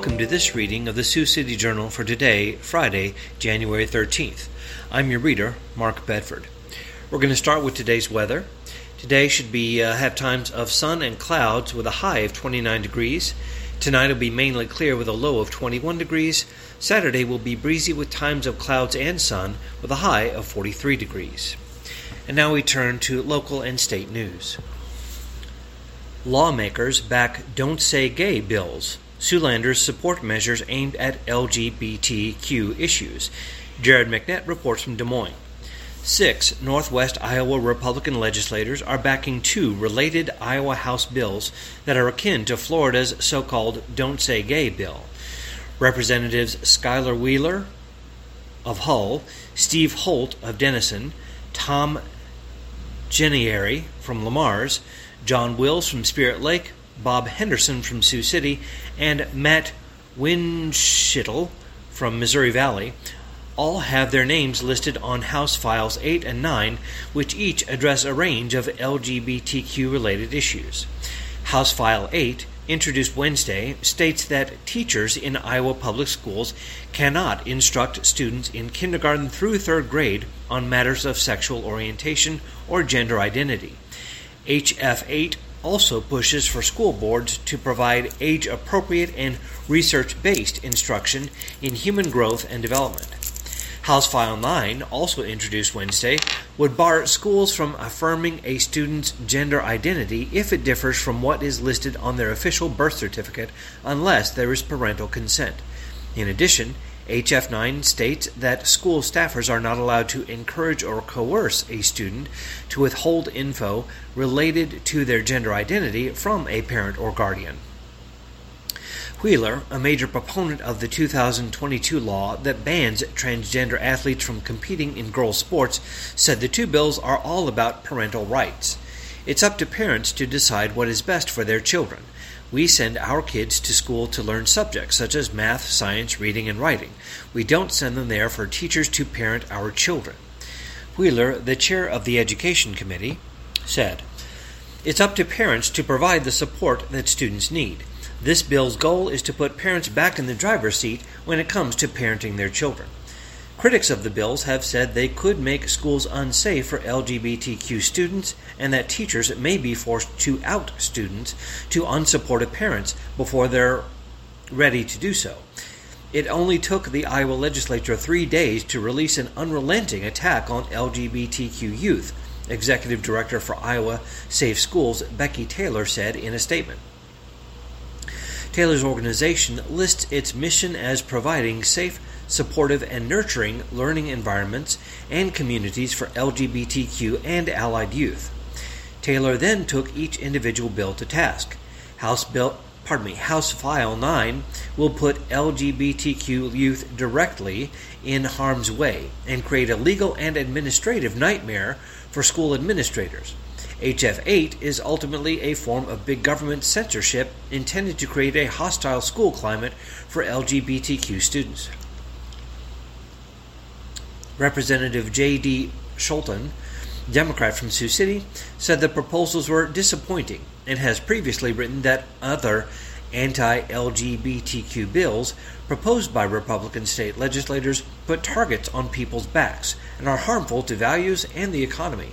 welcome to this reading of the Sioux City Journal for today, Friday, January 13th. I'm your reader, Mark Bedford. We're going to start with today's weather. Today should be uh, have times of sun and clouds with a high of 29 degrees. Tonight will be mainly clear with a low of 21 degrees. Saturday will be breezy with times of clouds and sun with a high of 43 degrees. And now we turn to local and state news. Lawmakers back Don't Say Gay bills. Siouxlanders support measures aimed at LGBTQ issues. Jared McNett reports from Des Moines. Six Northwest Iowa Republican legislators are backing two related Iowa House bills that are akin to Florida's so called Don't Say Gay bill. Representatives Skylar Wheeler of Hull, Steve Holt of Denison, Tom Jeneary from Le Mars, John Wills from Spirit Lake, Bob Henderson from Sioux City, and Matt Windschitl from Missouri Valley all have their names listed on House Files 8 and 9, which each address a range of LGBTQ related issues. House File 8, introduced Wednesday, states that teachers in Iowa public schools cannot instruct students in kindergarten through third grade on matters of sexual orientation or gender identity. HF 8 also pushes for school boards to provide age appropriate and research based instruction in human growth and development. House File 9, also introduced Wednesday, would bar schools from affirming a student's gender identity if it differs from what is listed on their official birth certificate unless there is parental consent. In addition, HF 9 states that school staffers are not allowed to encourage or coerce a student to withhold info related to their gender identity from a parent or guardian. Wheeler, a major proponent of the 2022 law that bans transgender athletes from competing in girls' sports, said the two bills are all about parental rights. It's up to parents to decide what is best for their children. We send our kids to school to learn subjects such as math, science, reading, and writing. We don't send them there for teachers to parent our children. Wheeler, the chair of the Education Committee, said, It's up to parents to provide the support that students need. This bill's goal is to put parents back in the driver's seat when it comes to parenting their children. Critics of the bills have said they could make schools unsafe for LGBTQ students and that teachers may be forced to out students to unsupported parents before they're ready to do so. It only took the Iowa legislature three days to release an unrelenting attack on LGBTQ youth, Executive Director for Iowa Safe Schools Becky Taylor said in a statement. Taylor's organization lists its mission as providing safe, supportive, and nurturing learning environments and communities for LGBTQ and allied youth. Taylor then took each individual bill to task. House Bill pardon me, House File 9 will put LGBTQ youth directly in harm's way and create a legal and administrative nightmare for school administrators. HF 8 is ultimately a form of big government censorship intended to create a hostile school climate for LGBTQ students. Representative J.D. Scholten, Democrat from Sioux City, said the proposals were disappointing and has previously written that other anti LGBTQ bills proposed by Republican state legislators put targets on people's backs and are harmful to values and the economy.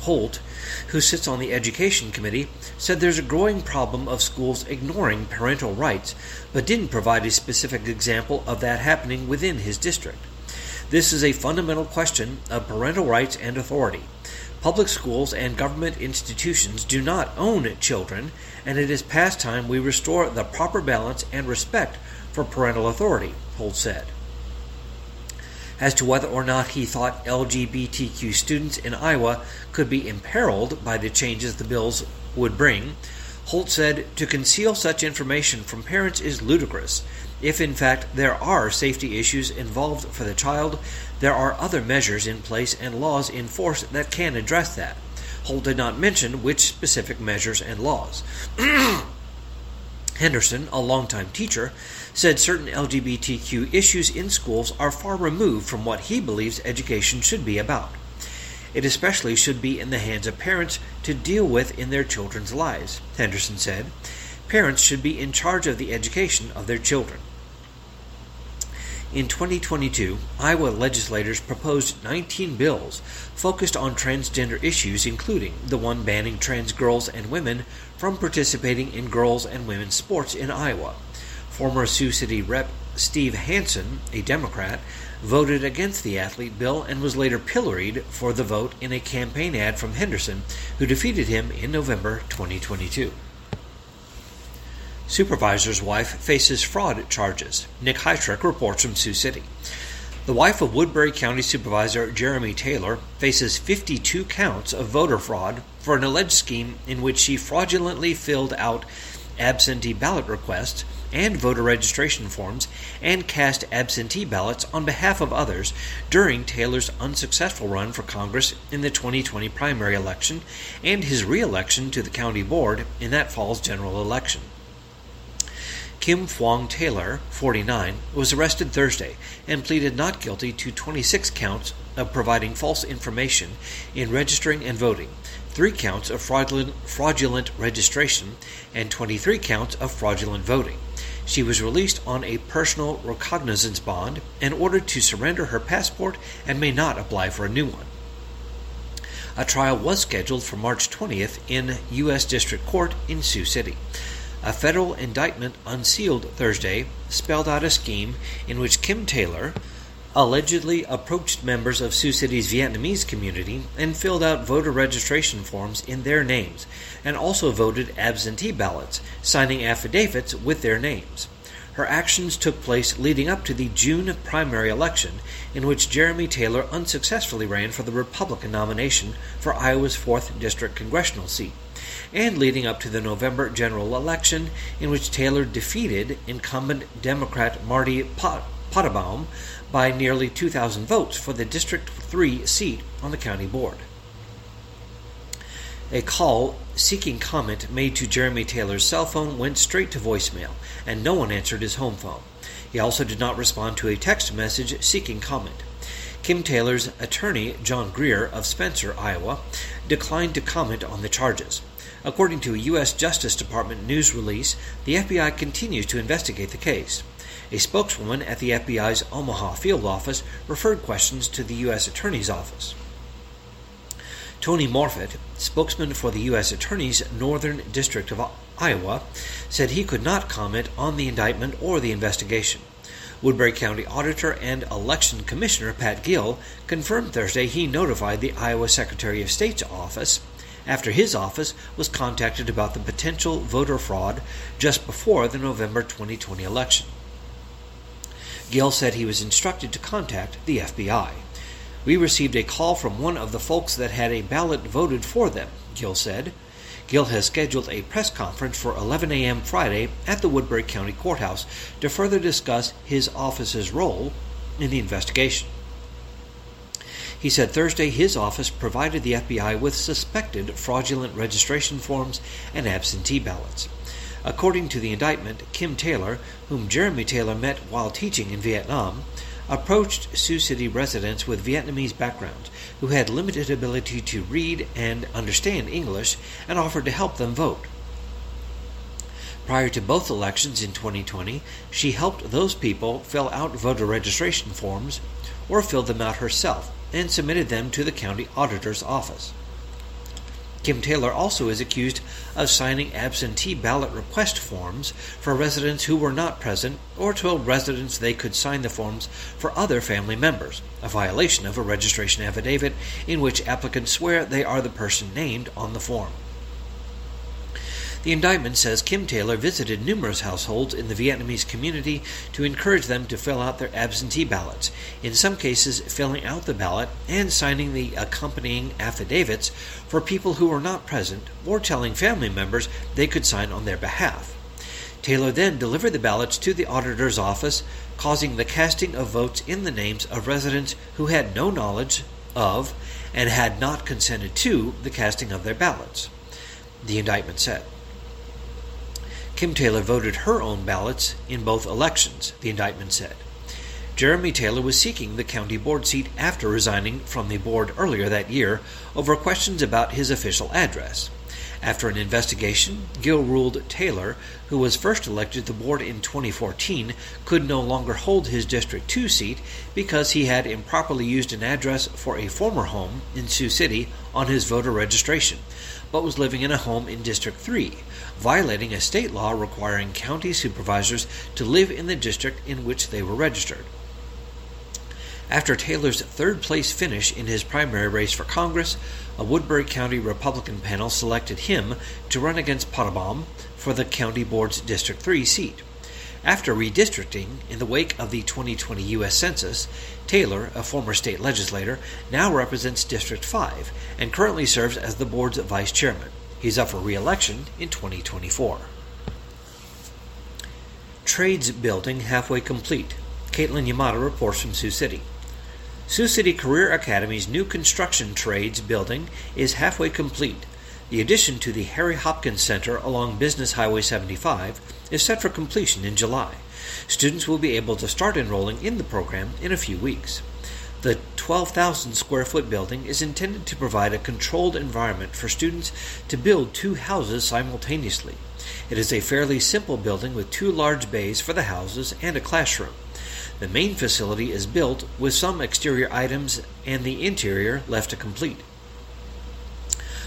Holt, who sits on the Education Committee, said there's a growing problem of schools ignoring parental rights, but didn't provide a specific example of that happening within his district. This is a fundamental question of parental rights and authority. Public schools and government institutions do not own children, and it is past time we restore the proper balance and respect for parental authority, Holt said as to whether or not he thought LGBTQ students in Iowa could be imperiled by the changes the bills would bring, Holt said to conceal such information from parents is ludicrous. If in fact there are safety issues involved for the child, there are other measures in place and laws in force that can address that. Holt did not mention which specific measures and laws. Henderson, a longtime teacher, said certain LGBTQ issues in schools are far removed from what he believes education should be about. It especially should be in the hands of parents to deal with in their children's lives, Henderson said. parents should be in charge of the education of their children. In 2022, Iowa legislators proposed 19 bills focused on transgender issues, including the one banning trans girls and women from participating in girls and women's sports in Iowa. Former Sioux City Rep Steve Hansen, a Democrat, voted against the athlete bill and was later pilloried for the vote in a campaign ad from Henderson, who defeated him in November 2022. Supervisor's wife faces fraud charges. Nick Hytrek reports from Sioux City. The wife of Woodbury County Supervisor Jeremy Taylor faces 52 counts of voter fraud for an alleged scheme in which she fraudulently filled out absentee ballot requests and voter registration forms and cast absentee ballots on behalf of others during Taylor's unsuccessful run for Congress in the 2020 primary election and his re election to the county board in that fall's general election. Kim Phuong Taylor, 49, was arrested Thursday and pleaded not guilty to 26 counts of providing false information in registering and voting, 3 counts of fraudulent, fraudulent registration, and 23 counts of fraudulent voting. She was released on a personal recognizance bond and ordered to surrender her passport and may not apply for a new one. A trial was scheduled for March 20th in U.S. District Court in Sioux City. A federal indictment unsealed Thursday spelled out a scheme in which Kim Taylor allegedly approached members of Sioux City's Vietnamese community and filled out voter registration forms in their names, and also voted absentee ballots, signing affidavits with their names. Her actions took place leading up to the June primary election, in which Jeremy Taylor unsuccessfully ran for the Republican nomination for Iowa's 4th District congressional seat and leading up to the November general election, in which Taylor defeated incumbent Democrat Marty Pottebaum by nearly 2,000 votes for the District 3 seat on the county board. A call seeking comment made to Jeremy Taylor's cell phone went straight to voicemail, and no one answered his home phone. He also did not respond to a text message seeking comment. Kim Taylor's attorney, John Greer of Spencer, Iowa, declined to comment on the charges. According to a U.S. Justice Department news release, the FBI continues to investigate the case. A spokeswoman at the FBI's Omaha field office referred questions to the U.S. Attorney's Office. Tony Morfitt, spokesman for the U.S. Attorney's Northern District of Iowa, said he could not comment on the indictment or the investigation. Woodbury County Auditor and Election Commissioner Pat Gill confirmed Thursday he notified the Iowa Secretary of State's office after his office was contacted about the potential voter fraud just before the November 2020 election. Gill said he was instructed to contact the FBI. We received a call from one of the folks that had a ballot voted for them, Gill said. Gill has scheduled a press conference for 11 a.m. Friday at the Woodbury County Courthouse to further discuss his office's role in the investigation. He said Thursday his office provided the FBI with suspected fraudulent registration forms and absentee ballots. According to the indictment, Kim Taylor, whom Jeremy Taylor met while teaching in Vietnam, approached Sioux City residents with Vietnamese backgrounds who had limited ability to read and understand English and offered to help them vote. Prior to both elections in 2020, she helped those people fill out voter registration forms or fill them out herself and submitted them to the county auditor's office. Kim Taylor also is accused of signing absentee ballot request forms for residents who were not present or told residents they could sign the forms for other family members, a violation of a registration affidavit in which applicants swear they are the person named on the form. The indictment says Kim Taylor visited numerous households in the Vietnamese community to encourage them to fill out their absentee ballots, in some cases, filling out the ballot and signing the accompanying affidavits for people who were not present or telling family members they could sign on their behalf. Taylor then delivered the ballots to the auditor's office, causing the casting of votes in the names of residents who had no knowledge of and had not consented to the casting of their ballots, the indictment said. Kim Taylor voted her own ballots in both elections, the indictment said. Jeremy Taylor was seeking the county board seat after resigning from the board earlier that year over questions about his official address. After an investigation, Gill ruled Taylor, who was first elected to the board in 2014, could no longer hold his District 2 seat because he had improperly used an address for a former home in Sioux City on his voter registration, but was living in a home in District 3, violating a state law requiring county supervisors to live in the district in which they were registered. After Taylor's third place finish in his primary race for Congress, a Woodbury County Republican panel selected him to run against Pottebaum for the county board's District 3 seat. After redistricting in the wake of the 2020 U.S. Census, Taylor, a former state legislator, now represents District 5 and currently serves as the board's vice chairman. He's up for re election in 2024. Trades building halfway complete. Caitlin Yamada reports from Sioux City. Sioux City Career Academy's new construction trades building is halfway complete. The addition to the Harry Hopkins Center along Business Highway 75 is set for completion in July. Students will be able to start enrolling in the program in a few weeks. The 12,000 square foot building is intended to provide a controlled environment for students to build two houses simultaneously. It is a fairly simple building with two large bays for the houses and a classroom. The main facility is built with some exterior items and the interior left to complete.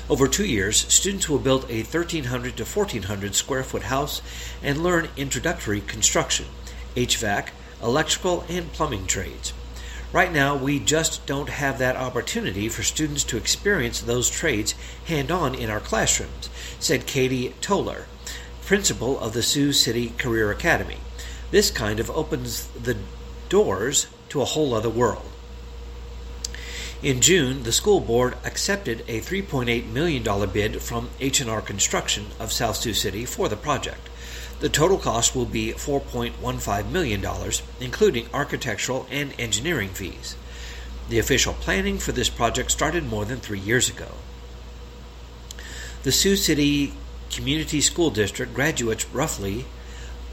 Over two years, students will build a 1,300 to 1,400 square foot house and learn introductory construction, HVAC, electrical, and plumbing trades. Right now, we just don't have that opportunity for students to experience those trades hand on in our classrooms, said Katie Towler, principal of the Sioux City Career Academy. This kind of opens the doors to a whole other world. In June, the school board accepted a $3.8 million bid from H&R Construction of South Sioux City for the project. The total cost will be $4.15 million, including architectural and engineering fees. The official planning for this project started more than three years ago. The Sioux City Community School District graduates roughly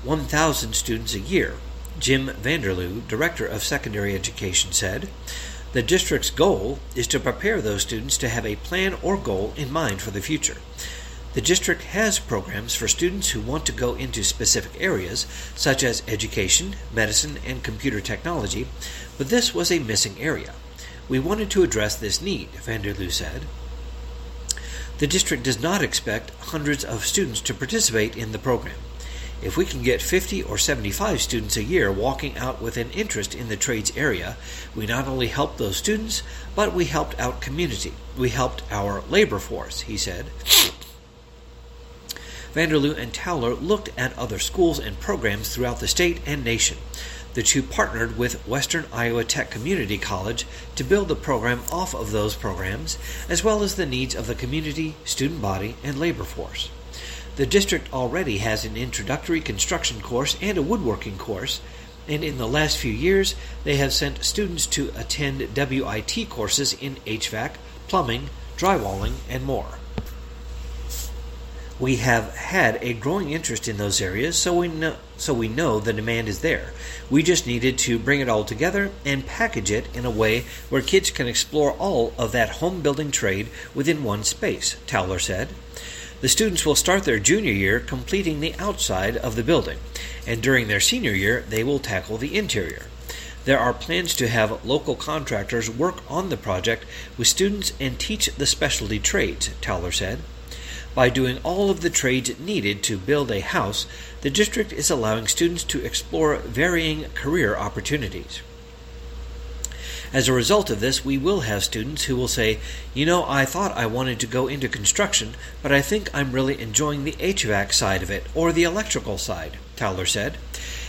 1,000 students a year, Jim Vanderloo, Director of Secondary Education, said. The district's goal is to prepare those students to have a plan or goal in mind for the future. The district has programs for students who want to go into specific areas, such as education, medicine, and computer technology, but this was a missing area. We wanted to address this need, Vanderloo said. The district does not expect hundreds of students to participate in the program. If we can get 50 or 75 students a year walking out with an interest in the trades area, we not only helped those students, but we helped our community. We helped our labor force, he said. Vanderloo and Towler looked at other schools and programs throughout the state and nation. The two partnered with Western Iowa Tech Community College to build the program off of those programs, as well as the needs of the community, student body, and labor force. The district already has an introductory construction course and a woodworking course, and in the last few years they have sent students to attend WIT courses in HVAC, plumbing, drywalling, and more. We have had a growing interest in those areas, so we know so we know the demand is there. We just needed to bring it all together and package it in a way where kids can explore all of that home building trade within one space, Towler said. The students will start their junior year completing the outside of the building, and during their senior year, they will tackle the interior. There are plans to have local contractors work on the project with students and teach the specialty trades, Towler said. By doing all of the trades needed to build a house, the district is allowing students to explore varying career opportunities. As a result of this, we will have students who will say, You know, I thought I wanted to go into construction, but I think I'm really enjoying the HVAC side of it, or the electrical side, Towler said.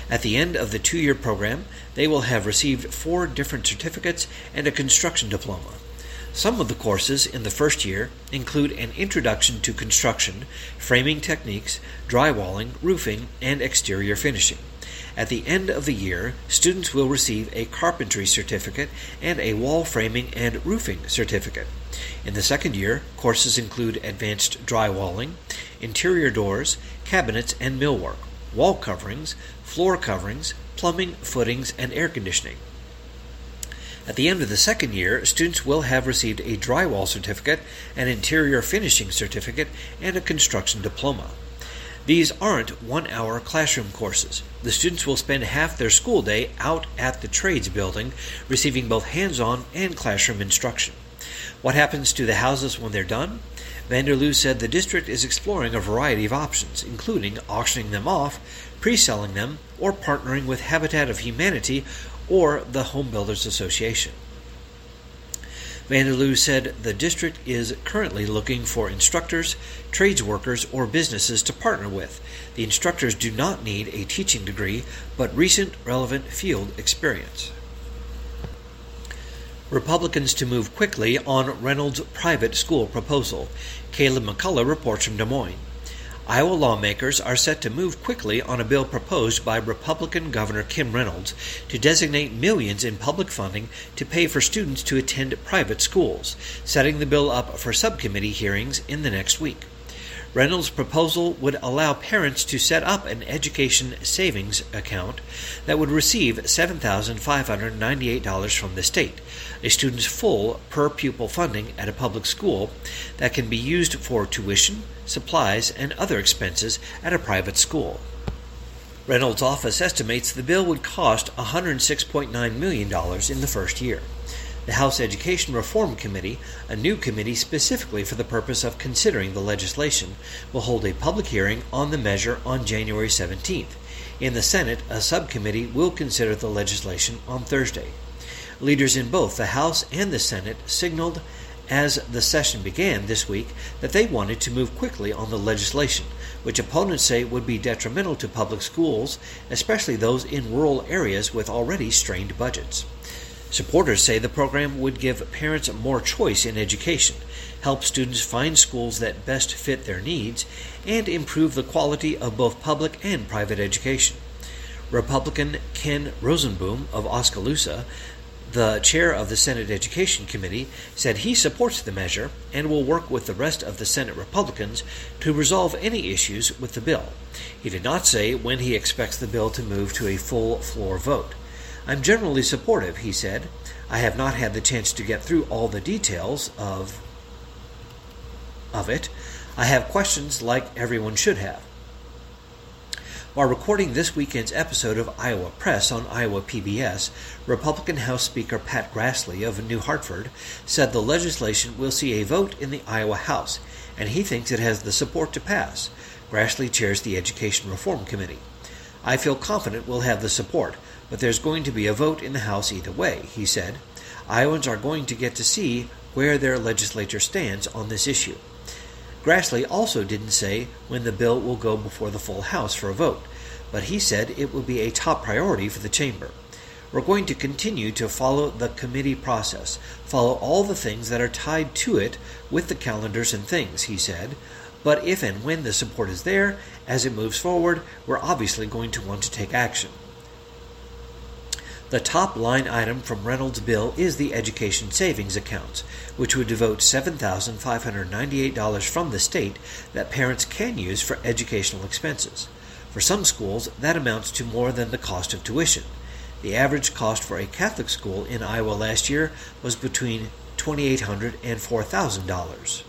At the end of the two year program, they will have received four different certificates and a construction diploma. Some of the courses in the first year include an introduction to construction, framing techniques, drywalling, roofing, and exterior finishing. At the end of the year, students will receive a carpentry certificate and a wall framing and roofing certificate. In the second year, courses include advanced drywalling, interior doors, cabinets and millwork, wall coverings, floor coverings, plumbing, footings, and air conditioning. At the end of the second year, students will have received a drywall certificate, an interior finishing certificate, and a construction diploma. These aren't one hour classroom courses. The students will spend half their school day out at the trades building, receiving both hands on and classroom instruction. What happens to the houses when they're done? Vanderloo said the district is exploring a variety of options, including auctioning them off, pre selling them, or partnering with Habitat of Humanity or the Home Builders Association. Vanderloo said the district is currently looking for instructors, trades workers, or businesses to partner with. The instructors do not need a teaching degree, but recent relevant field experience. Republicans to move quickly on Reynolds' private school proposal. Caleb McCullough reports from Des Moines. Iowa lawmakers are set to move quickly on a bill proposed by Republican Governor Kim Reynolds to designate millions in public funding to pay for students to attend private schools, setting the bill up for subcommittee hearings in the next week. Reynolds' proposal would allow parents to set up an education savings account that would receive $7,598 from the state, a student's full per pupil funding at a public school that can be used for tuition, supplies, and other expenses at a private school. Reynolds' office estimates the bill would cost $106.9 million in the first year. The House Education Reform Committee, a new committee specifically for the purpose of considering the legislation, will hold a public hearing on the measure on January 17th. In the Senate, a subcommittee will consider the legislation on Thursday. Leaders in both the House and the Senate signaled as the session began this week that they wanted to move quickly on the legislation, which opponents say would be detrimental to public schools, especially those in rural areas with already strained budgets. Supporters say the program would give parents more choice in education, help students find schools that best fit their needs, and improve the quality of both public and private education. Republican Ken Rozenboom of Oskaloosa, the chair of the Senate Education Committee, said he supports the measure and will work with the rest of the Senate Republicans to resolve any issues with the bill. He did not say when he expects the bill to move to a full floor vote. I'm generally supportive, he said. I have not had the chance to get through all the details of of it. I have questions like everyone should have. While recording this weekend's episode of Iowa Press on Iowa PBS, Republican House Speaker Pat Grassley of New Hartford said the legislation will see a vote in the Iowa House, and he thinks it has the support to pass. Grassley chairs the Education Reform Committee. I feel confident we'll have the support but there's going to be a vote in the House either way, he said. Iowans are going to get to see where their legislature stands on this issue. Grassley also didn't say when the bill will go before the full House for a vote, but he said it will be a top priority for the chamber. We're going to continue to follow the committee process, follow all the things that are tied to it with the calendars and things, he said. But if and when the support is there, as it moves forward, we're obviously going to want to take action. The top line item from Reynolds' bill is the education savings account, which would devote $7,598 from the state that parents can use for educational expenses. For some schools, that amounts to more than the cost of tuition. The average cost for a Catholic school in Iowa last year was between $2,800 and $4,000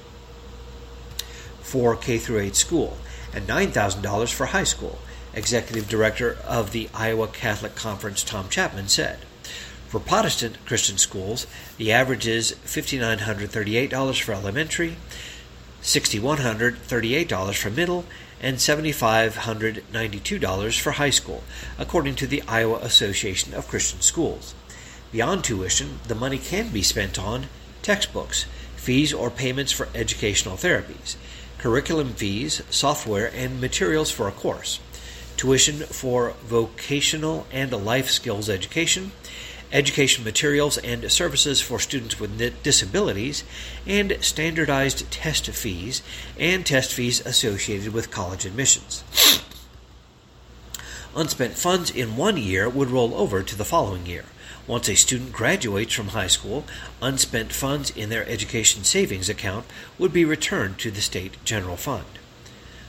for K through 8 school and $9,000 for high school executive director of the Iowa Catholic Conference, Tom Chapman, said. For Protestant Christian schools, the average is $5,938 for elementary, $6,138 for middle, and $7,592 for high school, according to the Iowa Association of Christian Schools. Beyond tuition, the money can be spent on textbooks, fees or payments for educational therapies, curriculum fees, software, and materials for a course tuition for vocational and life skills education, education materials and services for students with disabilities, and standardized test fees and test fees associated with college admissions. Unspent funds in one year would roll over to the following year. Once a student graduates from high school, unspent funds in their education savings account would be returned to the state general fund.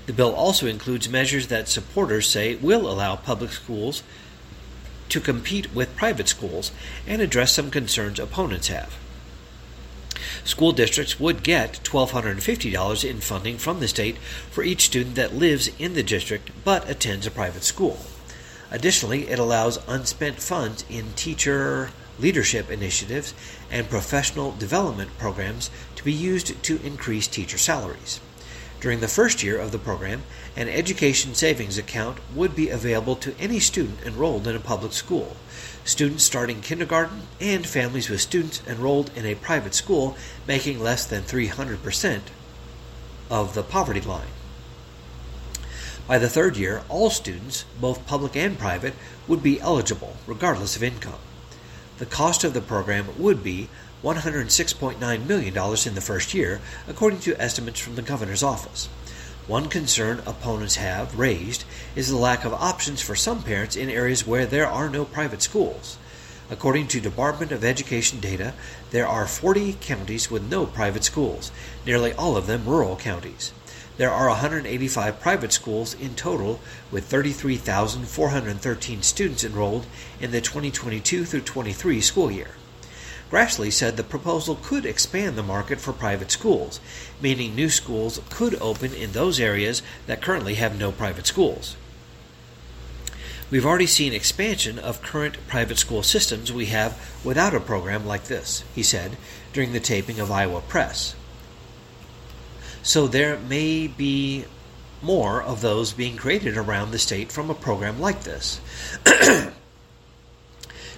The bill also includes measures that supporters say will allow public schools to compete with private schools and address some concerns opponents have. School districts would get $1,250 in funding from the state for each student that lives in the district but attends a private school. Additionally, it allows unspent funds in teacher leadership initiatives and professional development programs to be used to increase teacher salaries. During the first year of the program, an education savings account would be available to any student enrolled in a public school. Students starting kindergarten and families with students enrolled in a private school making less than 300% of the poverty line. By the third year, all students, both public and private, would be eligible, regardless of income. The cost of the program would be $106.9 million in the first year, according to estimates from the governor's office. One concern opponents have raised is the lack of options for some parents in areas where there are no private schools. According to Department of Education data, there are 40 counties with no private schools, nearly all of them rural counties. There are 185 private schools in total, with 33,413 students enrolled in the 2022 through 23 school year. Grassley said the proposal could expand the market for private schools, meaning new schools could open in those areas that currently have no private schools. We've already seen expansion of current private school systems we have without a program like this, he said during the taping of Iowa Press. So there may be more of those being created around the state from a program like this.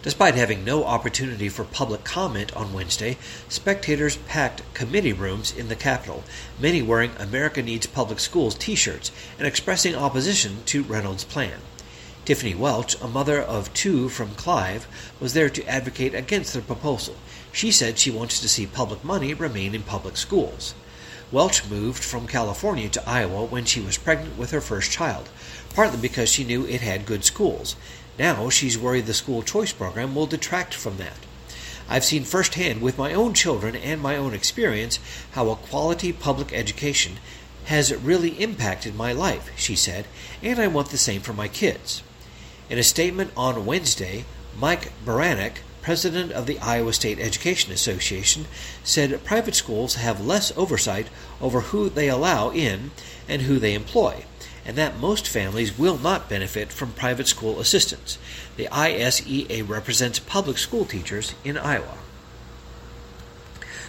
Despite having no opportunity for public comment on Wednesday, spectators packed committee rooms in the Capitol, many wearing America Needs Public Schools t shirts and expressing opposition to Reynolds' plan. Tiffany Welch, a mother of two from Clive, was there to advocate against the proposal. She said she wants to see public money remain in public schools. Welch moved from California to Iowa when she was pregnant with her first child, partly because she knew it had good schools. Now she's worried the school choice program will detract from that. I've seen firsthand with my own children and my own experience how a quality public education has really impacted my life, she said, and I want the same for my kids. In a statement on Wednesday, Mike Beranek, president of the Iowa State Education Association, said private schools have less oversight over who they allow in and who they employ and that most families will not benefit from private school assistance. The ISEA represents public school teachers in Iowa.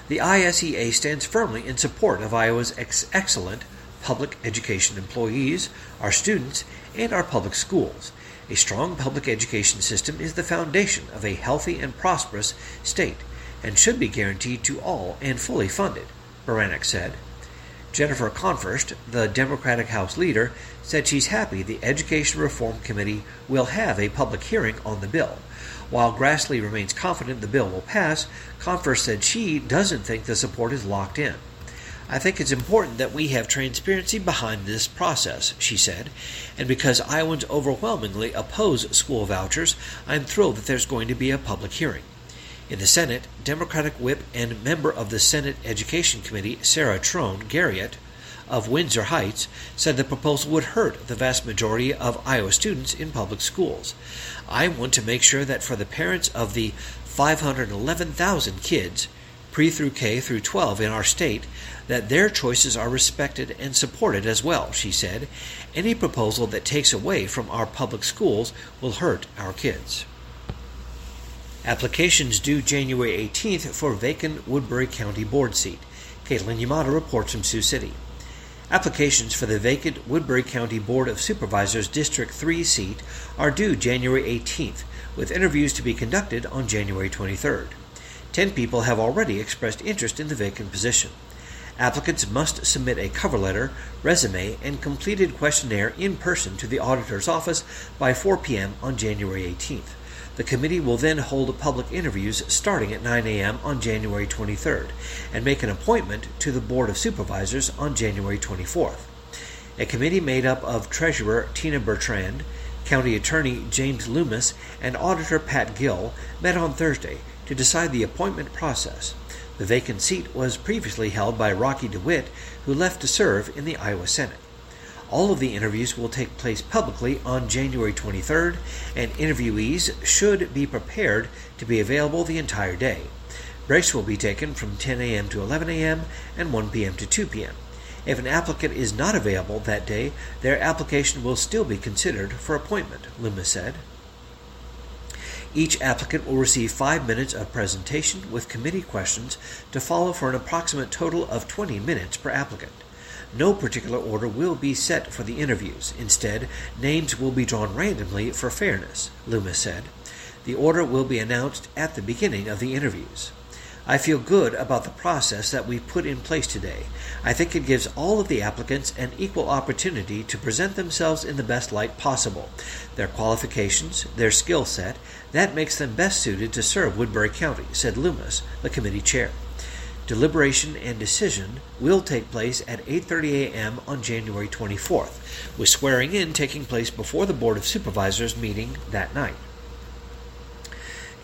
The ISEA stands firmly in support of Iowa's ex- excellent public education employees, our students, and our public schools. A strong public education system is the foundation of a healthy and prosperous state and should be guaranteed to all and fully funded, Beranek said. Jennifer Konfirst, the Democratic House leader, said she's happy the Education Reform Committee will have a public hearing on the bill. While Grassley remains confident the bill will pass, Konfirst said she doesn't think the support is locked in. I think it's important that we have transparency behind this process, she said, and because Iowans overwhelmingly oppose school vouchers, I'm thrilled that there's going to be a public hearing. In the Senate, Democratic whip and member of the Senate Education Committee, Sarah Trone Garriott of Windsor Heights, said the proposal would hurt the vast majority of Iowa students in public schools. I want to make sure that for the parents of the 511,000 kids, pre through K through 12 in our state, that their choices are respected and supported as well, she said. Any proposal that takes away from our public schools will hurt our kids. Applications due January 18th for vacant Woodbury County Board seat. Caitlin Yamada reports from Sioux City. Applications for the vacant Woodbury County Board of Supervisors District 3 seat are due January 18th, with interviews to be conducted on January 23rd. Ten people have already expressed interest in the vacant position. Applicants must submit a cover letter, resume, and completed questionnaire in person to the auditor's office by 4 p.m. on January 18th. The committee will then hold public interviews starting at 9 a.m. on January 23rd and make an appointment to the Board of Supervisors on January 24th. A committee made up of Treasurer Tina Bertrand, County Attorney James Loomis, and Auditor Pat Gill met on Thursday to decide the appointment process. The vacant seat was previously held by Rocky DeWitt, who left to serve in the Iowa Senate. All of the interviews will take place publicly on January 23rd, and interviewees should be prepared to be available the entire day. Breaks will be taken from 10 a.m. to 11 a.m. and 1 p.m. to 2 p.m. If an applicant is not available that day, their application will still be considered for appointment, Loomis said. Each applicant will receive five minutes of presentation with committee questions to follow for an approximate total of 20 minutes per applicant. No particular order will be set for the interviews. Instead, names will be drawn randomly for fairness, Loomis said. The order will be announced at the beginning of the interviews. I feel good about the process that we put in place today. I think it gives all of the applicants an equal opportunity to present themselves in the best light possible. Their qualifications, their skill set, that makes them best suited to serve Woodbury County, said Loomis, the committee chair. Deliberation and decision will take place at 8:30 a.m. on January 24th, with swearing in taking place before the Board of Supervisors meeting that night.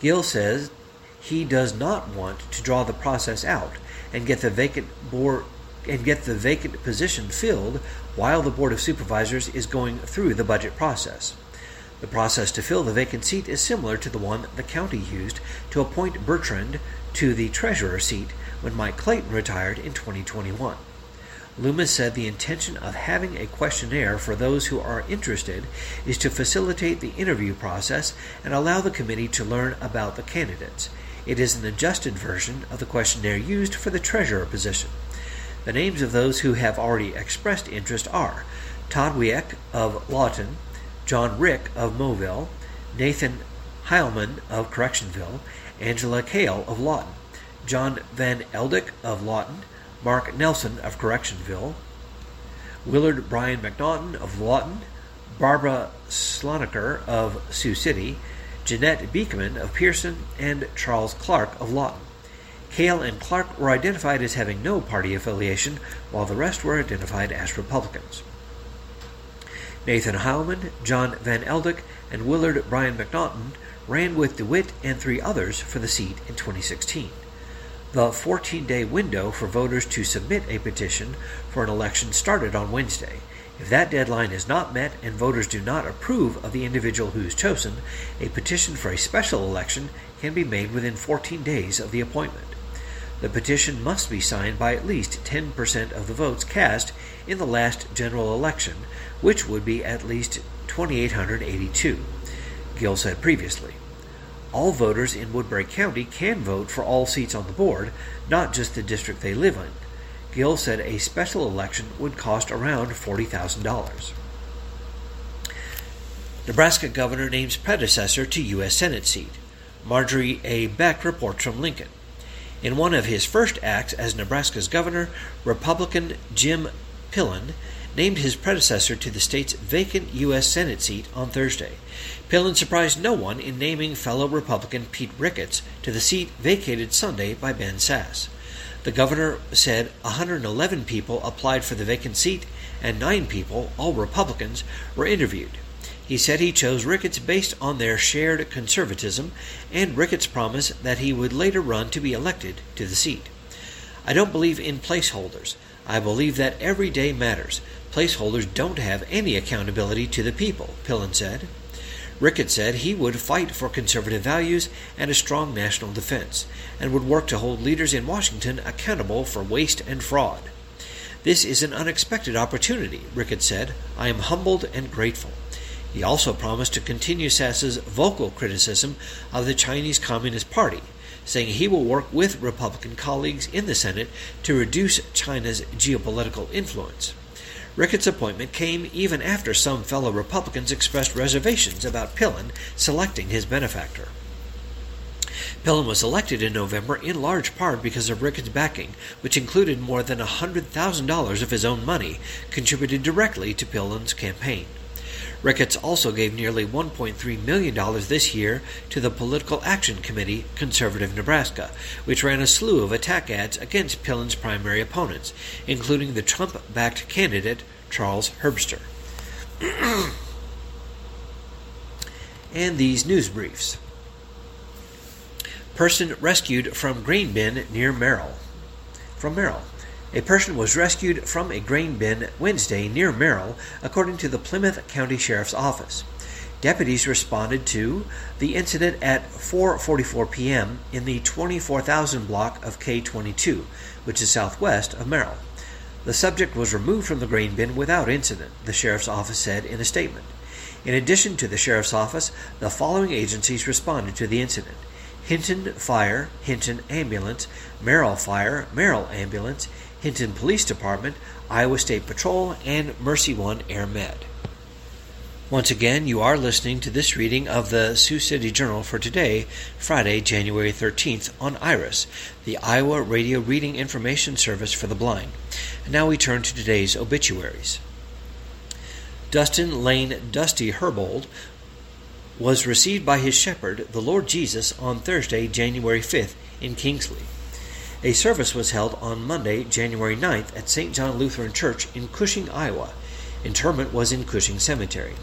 Gill says he does not want to draw the process out and get the vacant board and get the vacant position filled while the Board of Supervisors is going through the budget process. The process to fill the vacant seat is similar to the one the county used to appoint Bertrand to the treasurer seat when Mike Clayton retired in 2021. Loomis said the intention of having a questionnaire for those who are interested is to facilitate the interview process and allow the committee to learn about the candidates. It is an adjusted version of the questionnaire used for the treasurer position. The names of those who have already expressed interest are Todd Wieck of Lawton, John Rick of Moville, Nathan Heilman of Correctionville, Angela Kale of Lawton. John Van Eldick of Lawton, Mark Nelson of Correctionville, Willard Brian McNaughton of Lawton, Barbara Sloniker of Sioux City, Jeanette Beekman of Pierson, and Charles Clark of Lawton. Kale and Clark were identified as having no party affiliation, while the rest were identified as Republicans. Nathan Heilman, John Van Eldick, and Willard Brian McNaughton ran with DeWitt and three others for the seat in 2016. The 14 day window for voters to submit a petition for an election started on Wednesday. If that deadline is not met and voters do not approve of the individual who is chosen, a petition for a special election can be made within 14 days of the appointment. The petition must be signed by at least 10% of the votes cast in the last general election, which would be at least 2,882, Gill said previously all voters in Woodbury County can vote for all seats on the board, not just the district they live in. Gill said a special election would cost around $40,000. Nebraska governor names predecessor to U.S. Senate seat. Margery A. Beck reports from Lincoln. In one of his first acts as Nebraska's governor, Republican Jim Pillen named his predecessor to the state's vacant U.S. Senate seat on Thursday. Pillen surprised no one in naming fellow Republican Pete Ricketts to the seat vacated Sunday by Ben Sasse. The governor said 111 people applied for the vacant seat and nine people, all Republicans, were interviewed. He said he chose Ricketts based on their shared conservatism and Ricketts' promise that he would later run to be elected to the seat. I don't believe in placeholders. I believe that every day matters. Placeholders don't have any accountability to the people, Pillen said. Ricketts said he would fight for conservative values and a strong national defense, and would work to hold leaders in Washington accountable for waste and fraud. This is an unexpected opportunity, Ricketts said. I am humbled and grateful. He also promised to continue Sasse's vocal criticism of the Chinese Communist Party, saying he will work with Republican colleagues in the Senate to reduce China's geopolitical influence. Ricketts' appointment came even after some fellow Republicans expressed reservations about Pillen selecting his benefactor. Pillen was elected in November in large part because of Ricketts' backing, which included more than $100,000 of his own money contributed directly to Pillen's campaign. Ricketts also gave nearly $1.3 million this year to the Political Action Committee, Conservative Nebraska, which ran a slew of attack ads against Pillen's primary opponents, including the Trump backed candidate Charles Herbster. and these news briefs. Person rescued from grain bin near Merrill. From Merrill. A person was rescued from a grain bin Wednesday near Merrill, according to the Plymouth County Sheriff's Office. Deputies responded to the incident at 4:44 p.m. in the 24,000 block of K22, which is southwest of Merrill. The subject was removed from the grain bin without incident, the sheriff's office said in a statement. In addition to the sheriff's office, the following agencies responded to the incident: Hinton Fire, Hinton Ambulance, Merrill Fire, Merrill Ambulance, Hinton Police Department, Iowa State Patrol, and Mercy One Air Med. Once again, you are listening to this reading of the Sioux City Journal for today, Friday, January 13th, on IRIS, the Iowa Radio Reading Information Service for the Blind. And now we turn to today's obituaries. Dustin Lane Dusty Herbold was received by his shepherd, the Lord Jesus, on Thursday, January 5th, in Kingsley. A service was held on Monday, January 9th, at St. John Lutheran Church in Cushing, Iowa. Interment was in Cushing Cemetery.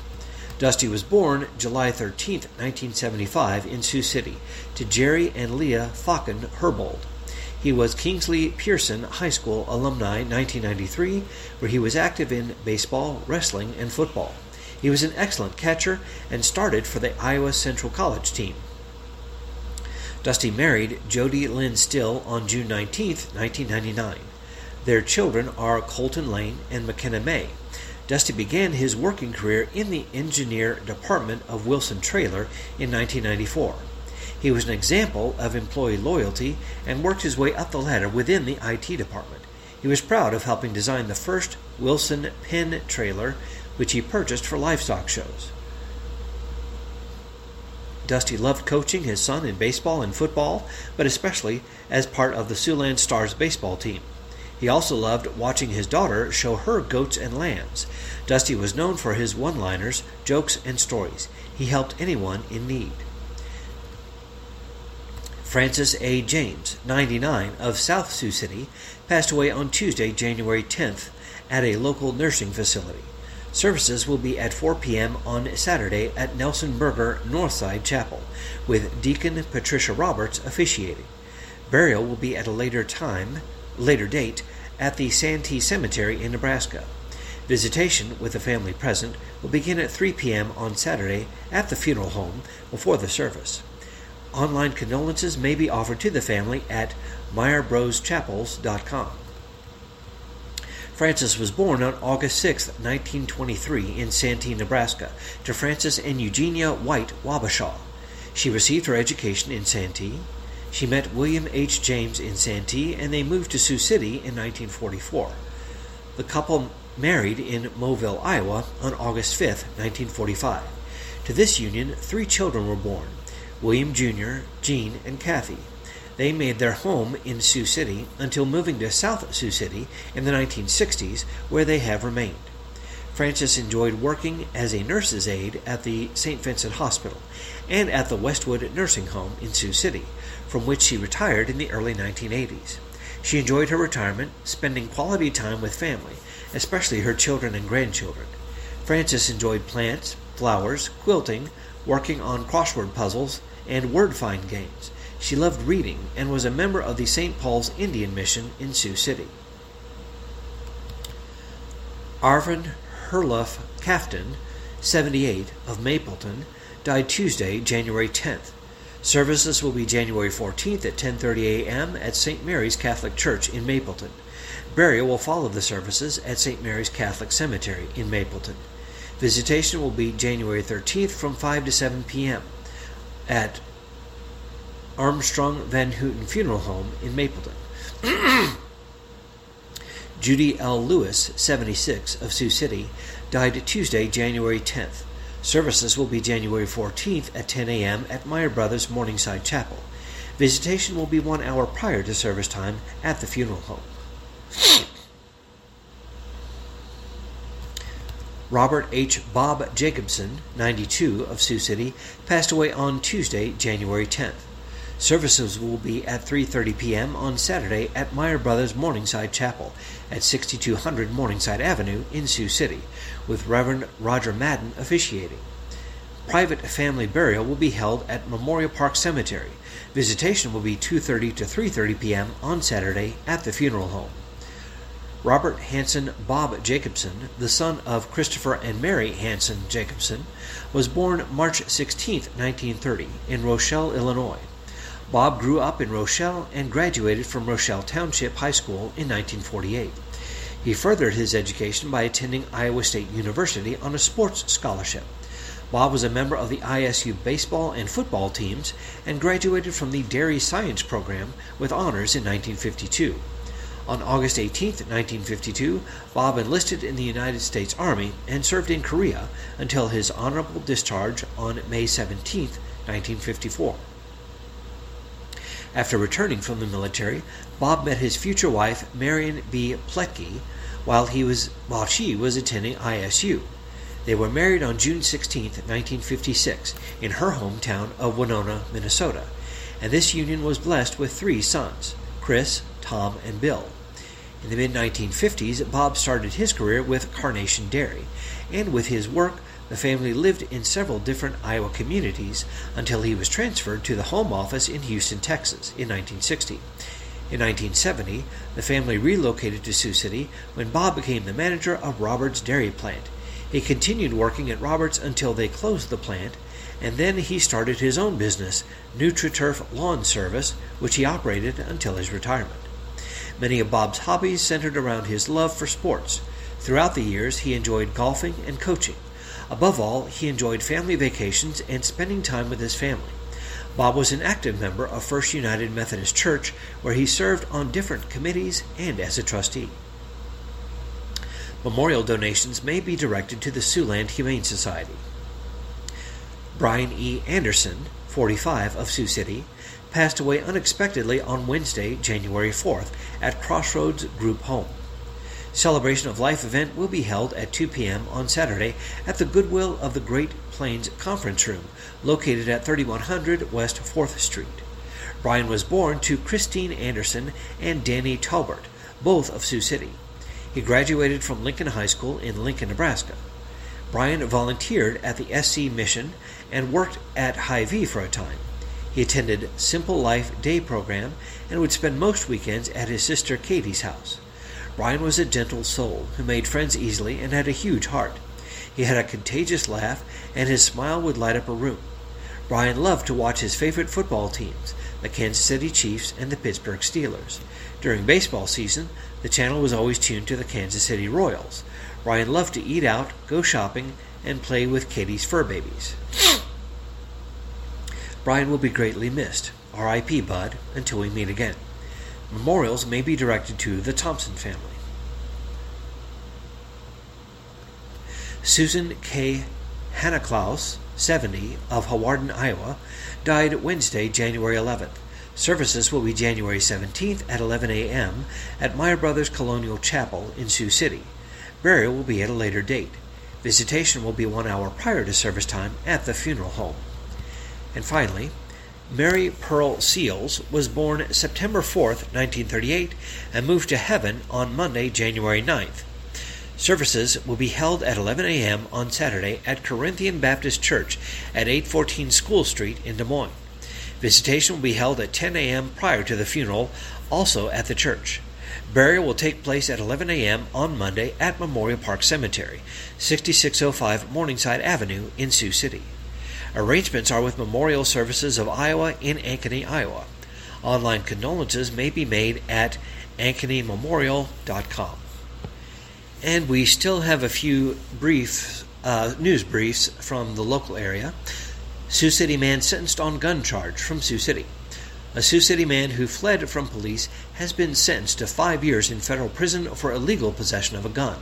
Dusty was born July 13, 1975, in Sioux City, to Jerry and Leah Falcon Herbold. He was Kingsley Pierson High School alumni 1993, where he was active in baseball, wrestling, and football. He was an excellent catcher and started for the Iowa Central College team. Dusty married Jody Lynn Still on June 19, 1999. Their children are Colton Lane and McKenna May. Dusty began his working career in the engineer department of Wilson Trailer in 1994. He was an example of employee loyalty and worked his way up the ladder within the IT department. He was proud of helping design the first Wilson Penn trailer, which he purchased for livestock shows. Dusty loved coaching his son in baseball and football, but especially as part of the Siouxland Stars baseball team. He also loved watching his daughter show her goats and lambs. Dusty was known for his one liners, jokes, and stories. He helped anyone in need. Frances A. James, 99, of South Sioux City, passed away on Tuesday, January 10th, at a local nursing facility. Services will be at 4 p.m. on Saturday at Nelson Berger Northside Chapel, with Deacon Patricia Roberts officiating. Burial will be at a later time, later date, at the Santee Cemetery in Nebraska. Visitation with the family present will begin at 3 p.m. on Saturday at the funeral home before the service. Online condolences may be offered to the family at meyerbroschapels.com. Frances was born on August 6, 1923, in Santee, Nebraska, to Francis and Eugenia White Wabashaw. She received her education in Santee, she met William H. James in Santee and they moved to Sioux City in 1944. The couple married in Moville, Iowa on August 5, 1945. To this union, three children were born William Jr., Jean, and Kathy. They made their home in Sioux City until moving to South Sioux City in the 1960s, where they have remained. Frances enjoyed working as a nurse's aide at the St. Vincent Hospital and at the Westwood Nursing Home in Sioux City, from which she retired in the early 1980s. She enjoyed her retirement, spending quality time with family, especially her children and grandchildren. Frances enjoyed plants, flowers, quilting, working on crossword puzzles, and word find games. She loved reading and was a member of the St. Paul's Indian Mission in Sioux City. Arvin Herluff Cafton, 78, of Mapleton, died Tuesday, January 10th. Services will be January 14th at 10:30 a.m. at St. Mary's Catholic Church in Mapleton. Burial will follow the services at St. Mary's Catholic Cemetery in Mapleton. Visitation will be January 13th from 5 to 7 p.m. at Armstrong Van Houten Funeral Home in Mapleton. Judy L. Lewis, 76, of Sioux City, died Tuesday, January 10th. Services will be January 14th at 10 a.m. at Meyer Brothers Morningside Chapel. Visitation will be one hour prior to service time at the funeral home. Robert H. Bob Jacobson, 92, of Sioux City, passed away on Tuesday, January 10th. Services will be at 3:30 p.m. on Saturday at Meyer Brothers Morningside Chapel at 6200 Morningside Avenue in Sioux City, with Reverend Roger Madden officiating. Private family burial will be held at Memorial Park Cemetery. Visitation will be 2:30 to 3:30 p.m. on Saturday at the funeral home. Robert Hanson Bob Jacobson, the son of Christopher and Mary Hanson Jacobson, was born March 16, 1930, in Rochelle, Illinois. Bob grew up in Rochelle and graduated from Rochelle Township High School in 1948. He furthered his education by attending Iowa State University on a sports scholarship. Bob was a member of the ISU baseball and football teams and graduated from the Dairy Science program with honors in 1952. On August 18, 1952, Bob enlisted in the United States Army and served in Korea until his honorable discharge on May 17, 1954. After returning from the military, Bob met his future wife, Marion B. Pletke, while, he was, while she was attending ISU. They were married on June 16, 1956, in her hometown of Winona, Minnesota, and this union was blessed with three sons Chris, Tom, and Bill. In the mid 1950s, Bob started his career with Carnation Dairy, and with his work, the family lived in several different Iowa communities until he was transferred to the home office in Houston, Texas in 1960. In 1970, the family relocated to Sioux City when Bob became the manager of Roberts Dairy Plant. He continued working at Roberts until they closed the plant, and then he started his own business, NutriTurf Lawn Service, which he operated until his retirement. Many of Bob's hobbies centered around his love for sports. Throughout the years, he enjoyed golfing and coaching. Above all, he enjoyed family vacations and spending time with his family. Bob was an active member of First United Methodist Church, where he served on different committees and as a trustee. Memorial donations may be directed to the Siouxland Humane Society. Brian E. Anderson, 45, of Sioux City, passed away unexpectedly on Wednesday, January 4th, at Crossroads Group Home. Celebration of Life event will be held at 2 p.m. on Saturday at the Goodwill of the Great Plains Conference Room, located at 3100 West 4th Street. Brian was born to Christine Anderson and Danny Talbert, both of Sioux City. He graduated from Lincoln High School in Lincoln, Nebraska. Brian volunteered at the SC Mission and worked at Hy-Vee for a time. He attended Simple Life Day program and would spend most weekends at his sister Katie's house. Brian was a gentle soul who made friends easily and had a huge heart. He had a contagious laugh, and his smile would light up a room. Brian loved to watch his favorite football teams, the Kansas City Chiefs and the Pittsburgh Steelers. During baseball season, the channel was always tuned to the Kansas City Royals. Brian loved to eat out, go shopping, and play with Katie's fur babies. Brian will be greatly missed. R.I.P. Bud, until we meet again. Memorials may be directed to the Thompson family. Susan K. Hannaklaus, 70, of Hawarden, Iowa, died Wednesday, January 11th. Services will be January 17th at 11 a.m. at Meyer Brothers Colonial Chapel in Sioux City. Burial will be at a later date. Visitation will be one hour prior to service time at the funeral home. And finally, Mary Pearl Seals was born September 4, 1938, and moved to heaven on Monday, January 9th. Services will be held at 11 a.m. on Saturday at Corinthian Baptist Church at 814 School Street in Des Moines. Visitation will be held at 10 a.m. prior to the funeral, also at the church. Burial will take place at 11 a.m. on Monday at Memorial Park Cemetery, 6605 Morningside Avenue in Sioux City. Arrangements are with Memorial Services of Iowa in Ankeny, Iowa. Online condolences may be made at ankenymemorial.com. And we still have a few brief uh, news briefs from the local area. Sioux City man sentenced on gun charge from Sioux City. A Sioux City man who fled from police has been sentenced to five years in federal prison for illegal possession of a gun.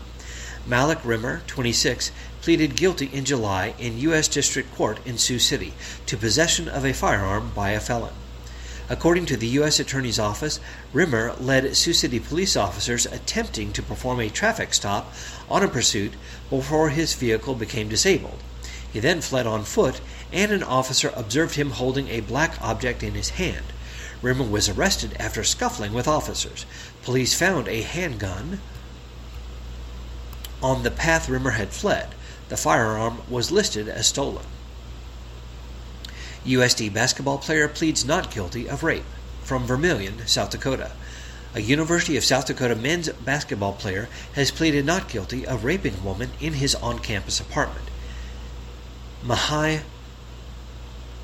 Malik Rimmer, 26, pleaded guilty in July in U.S. District Court in Sioux City to possession of a firearm by a felon. According to the U.S. Attorney's Office, Rimmer led Sioux City police officers attempting to perform a traffic stop on a pursuit before his vehicle became disabled. He then fled on foot, and an officer observed him holding a black object in his hand. Rimmer was arrested after scuffling with officers. Police found a handgun on the path Rimmer had fled. The firearm was listed as stolen. USD basketball player pleads not guilty of rape. From Vermillion, South Dakota. A University of South Dakota men's basketball player has pleaded not guilty of raping a woman in his on campus apartment. Mihai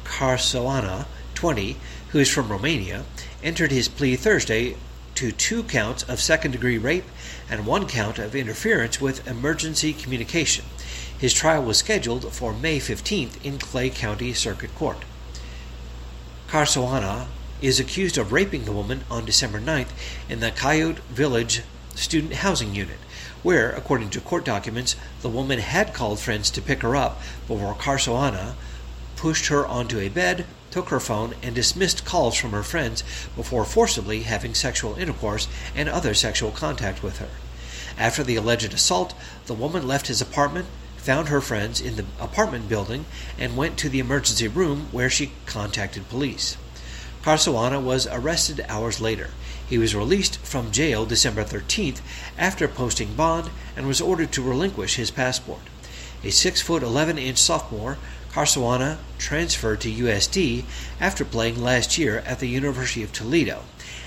Carsoana, 20, who is from Romania, entered his plea Thursday to two counts of second degree rape and one count of interference with emergency communication. His trial was scheduled for May 15th in Clay County Circuit Court. Carsoana is accused of raping the woman on December 9th in the Coyote Village student housing unit, where, according to court documents, the woman had called friends to pick her up before Carsoana pushed her onto a bed, took her phone, and dismissed calls from her friends before forcibly having sexual intercourse and other sexual contact with her. After the alleged assault, the woman left his apartment, found her friends in the apartment building, and went to the emergency room where she contacted police. Carsoana was arrested hours later. He was released from jail December 13th after posting bond and was ordered to relinquish his passport. A 6 foot 11 inch sophomore, Carsoana transferred to USD after playing last year at the University of Toledo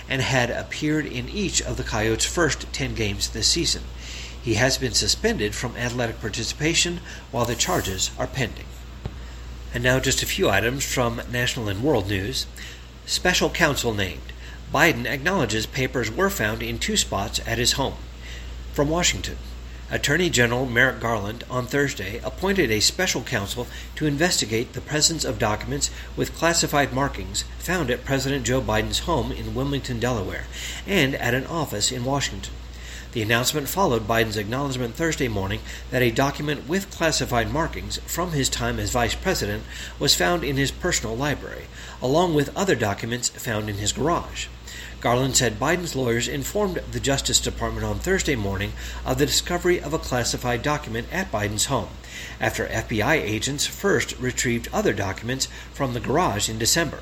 and had appeared in each of the Coyotes' first 10 games this season. He has been suspended from athletic participation while the charges are pending. And now, just a few items from national and world news. Special counsel named. Biden acknowledges papers were found in two spots at his home. From Washington. Attorney General Merrick Garland on Thursday appointed a special counsel to investigate the presence of documents with classified markings found at President Joe Biden's home in Wilmington, Delaware, and at an office in Washington. The announcement followed Biden's acknowledgement Thursday morning that a document with classified markings from his time as vice president was found in his personal library, along with other documents found in his garage. Garland said Biden's lawyers informed the Justice Department on Thursday morning of the discovery of a classified document at Biden's home, after FBI agents first retrieved other documents from the garage in December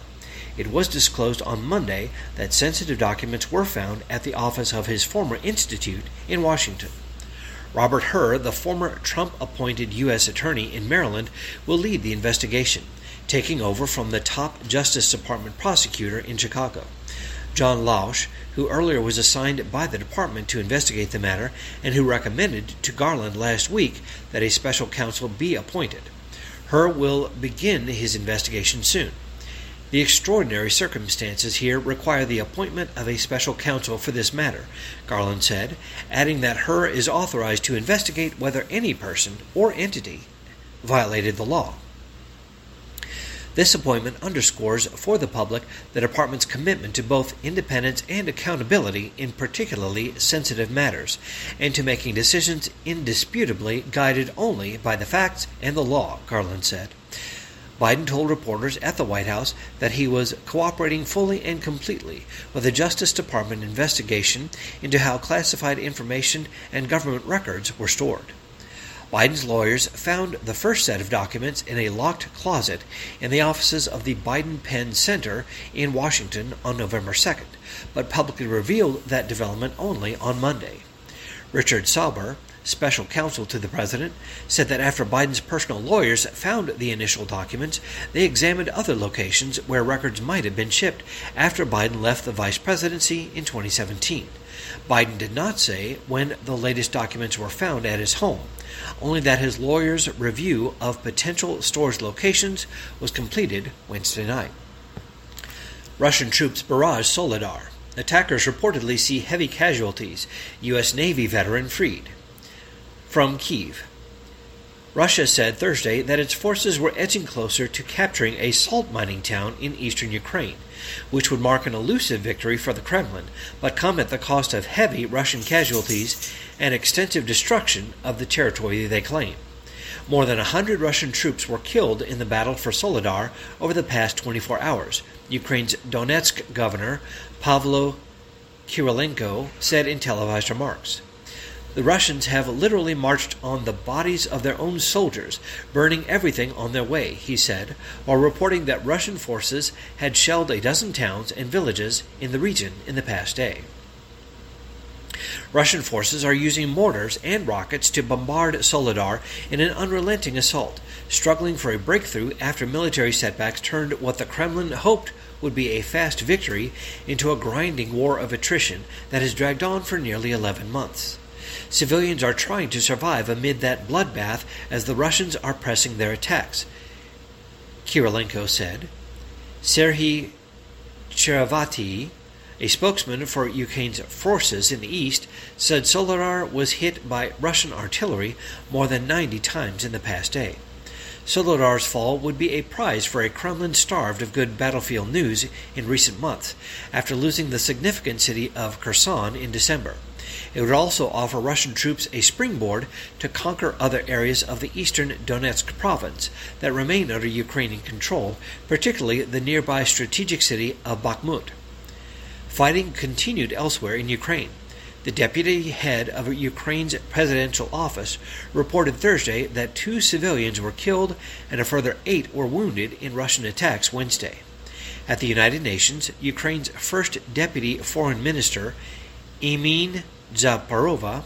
it was disclosed on Monday that sensitive documents were found at the office of his former institute in Washington. Robert Hur, the former Trump appointed U.S. Attorney in Maryland, will lead the investigation, taking over from the top Justice Department prosecutor in Chicago. John Lausch, who earlier was assigned by the department to investigate the matter and who recommended to Garland last week that a special counsel be appointed. Hur will begin his investigation soon. The extraordinary circumstances here require the appointment of a special counsel for this matter, Garland said, adding that Hur is authorized to investigate whether any person or entity violated the law. This appointment underscores for the public the Department's commitment to both independence and accountability in particularly sensitive matters, and to making decisions indisputably guided only by the facts and the law, Garland said. Biden told reporters at the White House that he was cooperating fully and completely with the Justice Department investigation into how classified information and government records were stored. Biden's lawyers found the first set of documents in a locked closet in the offices of the Biden Penn Center in Washington on November 2nd, but publicly revealed that development only on Monday. Richard Sauber, special counsel to the president, said that after Biden's personal lawyers found the initial documents, they examined other locations where records might have been shipped after Biden left the vice presidency in 2017. Biden did not say when the latest documents were found at his home, only that his lawyer's review of potential storage locations was completed Wednesday night. Russian troops barrage Soledar. Attackers reportedly see heavy casualties. U.S. Navy veteran freed from Kiev. Russia said Thursday that its forces were edging closer to capturing a salt mining town in eastern Ukraine, which would mark an elusive victory for the Kremlin, but come at the cost of heavy Russian casualties and extensive destruction of the territory they claim. More than a hundred Russian troops were killed in the battle for Soledar over the past 24 hours, Ukraine's Donetsk governor Pavlo Kyrylenko said in televised remarks. The Russians have literally marched on the bodies of their own soldiers, burning everything on their way, he said, while reporting that Russian forces had shelled a dozen towns and villages in the region in the past day. Russian forces are using mortars and rockets to bombard Soledar in an unrelenting assault, struggling for a breakthrough after military setbacks turned what the Kremlin hoped would be a fast victory into a grinding war of attrition that has dragged on for nearly 11 months. Civilians are trying to survive amid that bloodbath as the Russians are pressing their attacks, Kyrylenko said. Serhiy Cherevati, a spokesman for Ukraine's forces in the east, said Soledar was hit by Russian artillery more than 90 times in the past day. Soledar's fall would be a prize for a Kremlin starved of good battlefield news in recent months, after losing the significant city of Kherson in December. It would also offer Russian troops a springboard to conquer other areas of the eastern Donetsk province that remain under Ukrainian control, particularly the nearby strategic city of Bakhmut. Fighting continued elsewhere in Ukraine. The deputy head of Ukraine's presidential office reported Thursday that two civilians were killed and a further eight were wounded in Russian attacks Wednesday. At the United Nations, Ukraine's first deputy foreign minister, Emin Dzhaparova,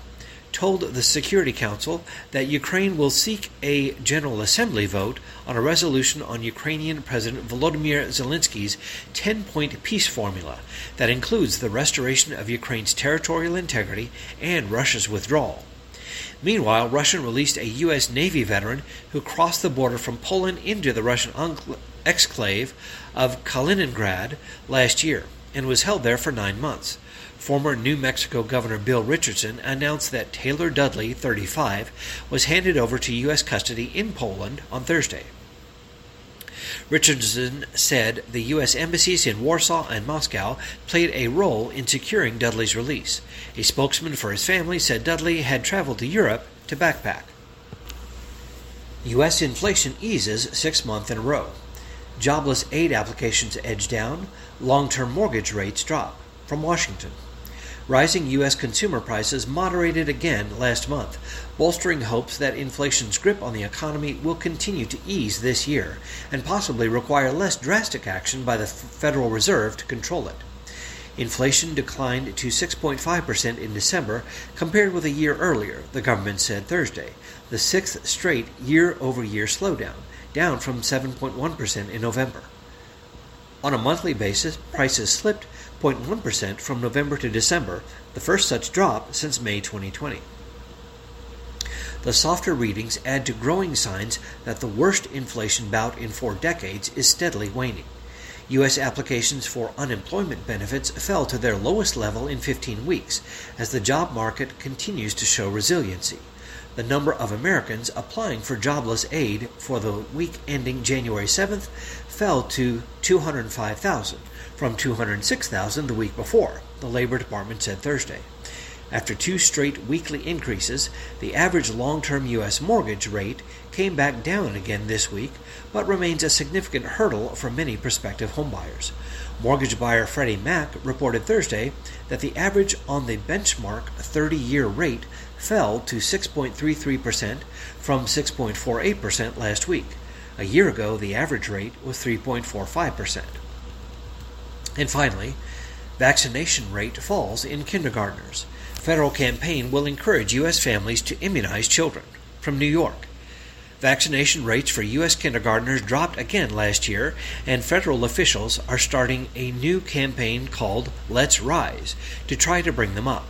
told the Security Council that Ukraine will seek a General Assembly vote on a resolution on Ukrainian President Volodymyr Zelensky's 10 point peace formula that includes the restoration of Ukraine's territorial integrity and Russia's withdrawal. Meanwhile, Russia released a U.S. Navy veteran who crossed the border from Poland into the Russian exclave of Kaliningrad last year and was held there for nine months. Former New Mexico Governor Bill Richardson announced that Taylor Dudley, 35, was handed over to U.S. custody in Poland on Thursday. Richardson said the U.S. embassies in Warsaw and Moscow played a role in securing Dudley's release. A spokesman for his family said Dudley had traveled to Europe to backpack. U.S. inflation eases six months in a row. Jobless aid applications edge down, long term mortgage rates drop. From Washington. Rising U.S. consumer prices moderated again last month, bolstering hopes that inflation's grip on the economy will continue to ease this year and possibly require less drastic action by the Federal Reserve to control it. Inflation declined to 6.5% in December compared with a year earlier, the government said Thursday, the sixth straight year over year slowdown, down from 7.1% in November. On a monthly basis, prices slipped 0.1% from November to December, the first such drop since May 2020. The softer readings add to growing signs that the worst inflation bout in four decades is steadily waning. U.S. applications for unemployment benefits fell to their lowest level in 15 weeks as the job market continues to show resiliency. The number of Americans applying for jobless aid for the week ending January 7th fell to 205,000, from 206,000 the week before, the Labor Department said Thursday. After two straight weekly increases, the average long term U.S. mortgage rate came back down again this week, but remains a significant hurdle for many prospective homebuyers. Mortgage buyer Freddie Mac reported Thursday that the average on the benchmark 30 year rate fell to 6.33% from 6.48% last week. A year ago, the average rate was 3.45%. And finally, vaccination rate falls in kindergartners. Federal campaign will encourage U.S. families to immunize children. From New York. Vaccination rates for U.S. kindergartners dropped again last year, and federal officials are starting a new campaign called Let's Rise to try to bring them up.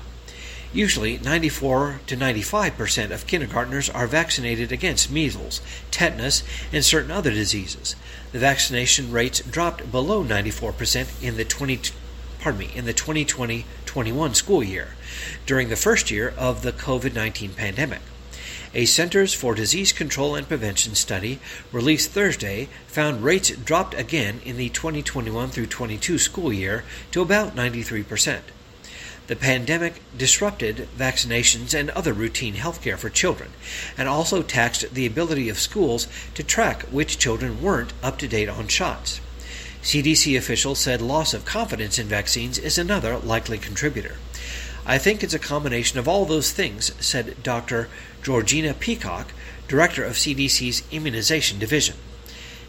Usually, 94 to 95 percent of kindergartners are vaccinated against measles, tetanus, and certain other diseases. The vaccination rates dropped below 94 percent in the 20 pardon me in the 2020-21 school year during the first year of the COVID-19 pandemic. A Centers for Disease Control and Prevention study released Thursday found rates dropped again in the 2021 through 22 school year to about 93 percent. The pandemic disrupted vaccinations and other routine health care for children, and also taxed the ability of schools to track which children weren't up to date on shots. CDC officials said loss of confidence in vaccines is another likely contributor. I think it's a combination of all those things, said Dr. Georgina Peacock, director of CDC's Immunization Division.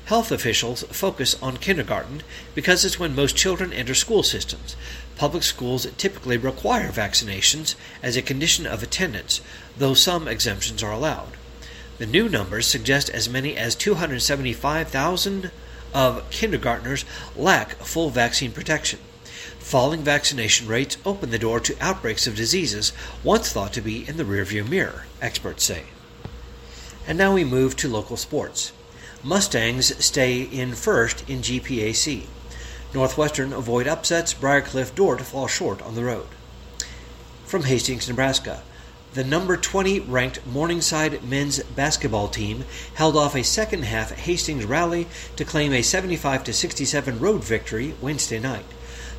Health officials focus on kindergarten because it's when most children enter school systems, Public schools typically require vaccinations as a condition of attendance, though some exemptions are allowed. The new numbers suggest as many as 275,000 of kindergartners lack full vaccine protection. Falling vaccination rates open the door to outbreaks of diseases once thought to be in the rearview mirror, experts say. And now we move to local sports. Mustangs stay in first in GPAC. Northwestern avoid upsets, Briarcliff Door to fall short on the road. From Hastings, Nebraska. The number 20 ranked Morningside men's basketball team held off a second half Hastings rally to claim a 75 67 road victory Wednesday night.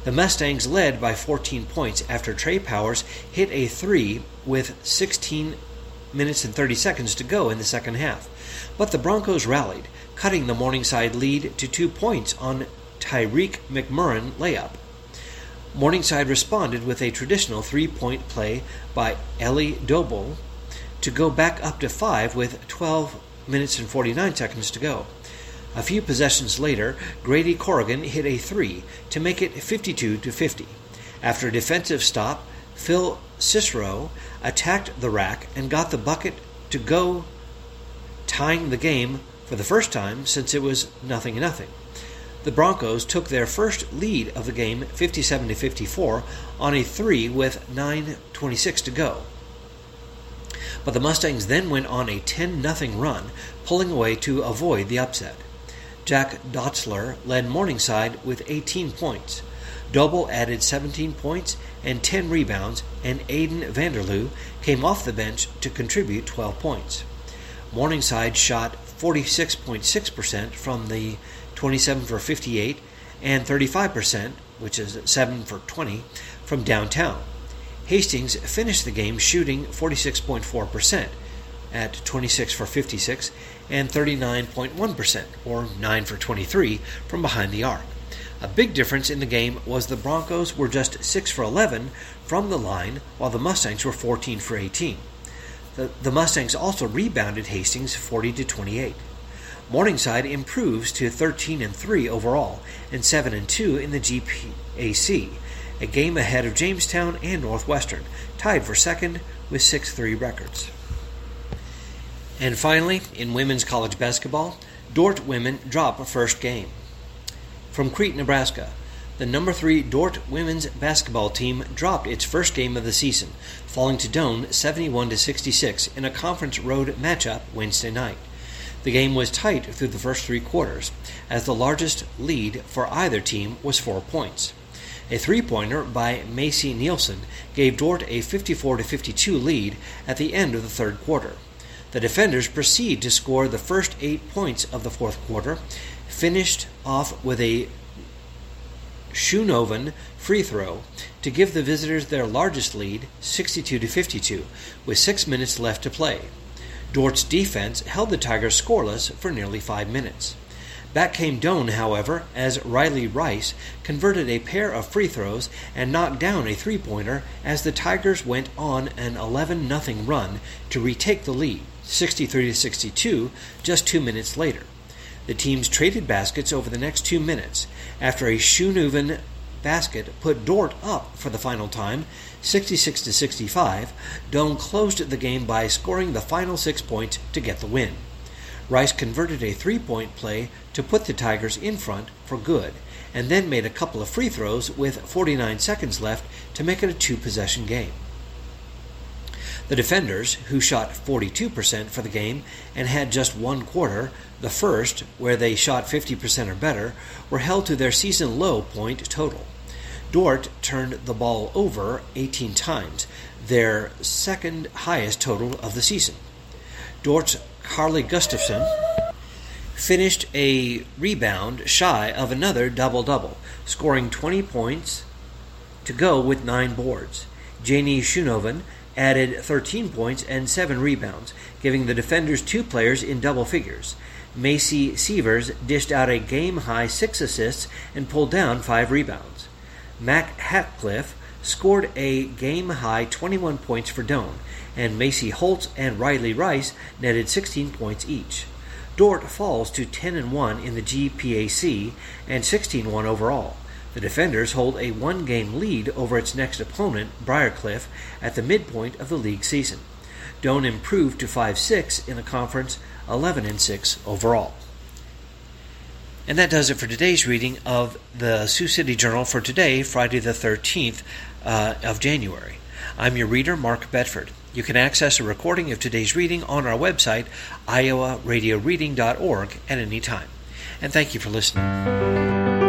The Mustangs led by 14 points after Trey Powers hit a three with 16 minutes and 30 seconds to go in the second half. But the Broncos rallied, cutting the Morningside lead to two points on Tyreek McMurrin layup. Morningside responded with a traditional three point play by Ellie Doble to go back up to five with 12 minutes and 49 seconds to go. A few possessions later, Grady Corrigan hit a three to make it 52 to 50. After a defensive stop, Phil Cicero attacked the rack and got the bucket to go, tying the game for the first time since it was nothing nothing the Broncos took their first lead of the game 57 to 54 on a 3 with 9:26 to go. But the Mustangs then went on a 10 0 run, pulling away to avoid the upset. Jack Dotzler led Morningside with 18 points. Doble added 17 points and 10 rebounds, and Aiden Vanderloo came off the bench to contribute 12 points. Morningside shot 46.6% from the 27 for 58, and 35%, which is 7 for 20, from downtown. Hastings finished the game shooting 46.4% at 26 for 56 and 39.1%, or 9 for 23, from behind the arc. A big difference in the game was the Broncos were just 6 for 11 from the line, while the Mustangs were 14 for 18. The, the Mustangs also rebounded Hastings 40 to 28. Morningside improves to 13 and 3 overall and 7 and 2 in the GPAC, a game ahead of Jamestown and Northwestern, tied for second with 6-3 records. And finally, in women's college basketball, Dordt women drop a first game. From Crete, Nebraska, the number 3 Dordt women's basketball team dropped its first game of the season, falling to Doane 71 66 in a conference road matchup Wednesday night. The game was tight through the first three quarters, as the largest lead for either team was four points. A three pointer by Macy Nielsen gave Dordt a 54 52 lead at the end of the third quarter. The defenders proceed to score the first eight points of the fourth quarter, finished off with a Schoonhoven free throw to give the visitors their largest lead, 62 52, with six minutes left to play. Dordt's defense held the Tigers scoreless for nearly five minutes. Back came Doane, however, as Riley Rice converted a pair of free throws and knocked down a three pointer as the Tigers went on an 11 0 run to retake the lead, 63 62, just two minutes later. The teams traded baskets over the next two minutes after a Schoonhoven basket put Dordt up for the final time 66 to 65, Doane closed the game by scoring the final six points to get the win. Rice converted a three point play to put the Tigers in front for good, and then made a couple of free throws with 49 seconds left to make it a two possession game. The defenders, who shot 42% for the game and had just one quarter, the first, where they shot 50% or better, were held to their season low point total. Dordt turned the ball over 18 times, their second highest total of the season. Dordt's Carly Gustafson finished a rebound shy of another double double, scoring 20 points to go with nine boards. Janie Schoonhoven added 13 points and 7 rebounds, giving the defenders two players in double figures. Macy Severs dished out a game high 6 assists and pulled down 5 rebounds. Mac Hatcliffe scored a game high 21 points for Doane, and Macy Holtz and Riley Rice netted 16 points each. Dordt falls to 10 and 1 in the GPAC and 16 1 overall. The defenders hold a one game lead over its next opponent, Briarcliff, at the midpoint of the league season. Doane improved to 5 6 in the conference, 11 and 6 overall. And that does it for today's reading of the Sioux City Journal for today, Friday the 13th uh, of January. I'm your reader, Mark Bedford. You can access a recording of today's reading on our website, iowaradioreading.org, at any time. And thank you for listening.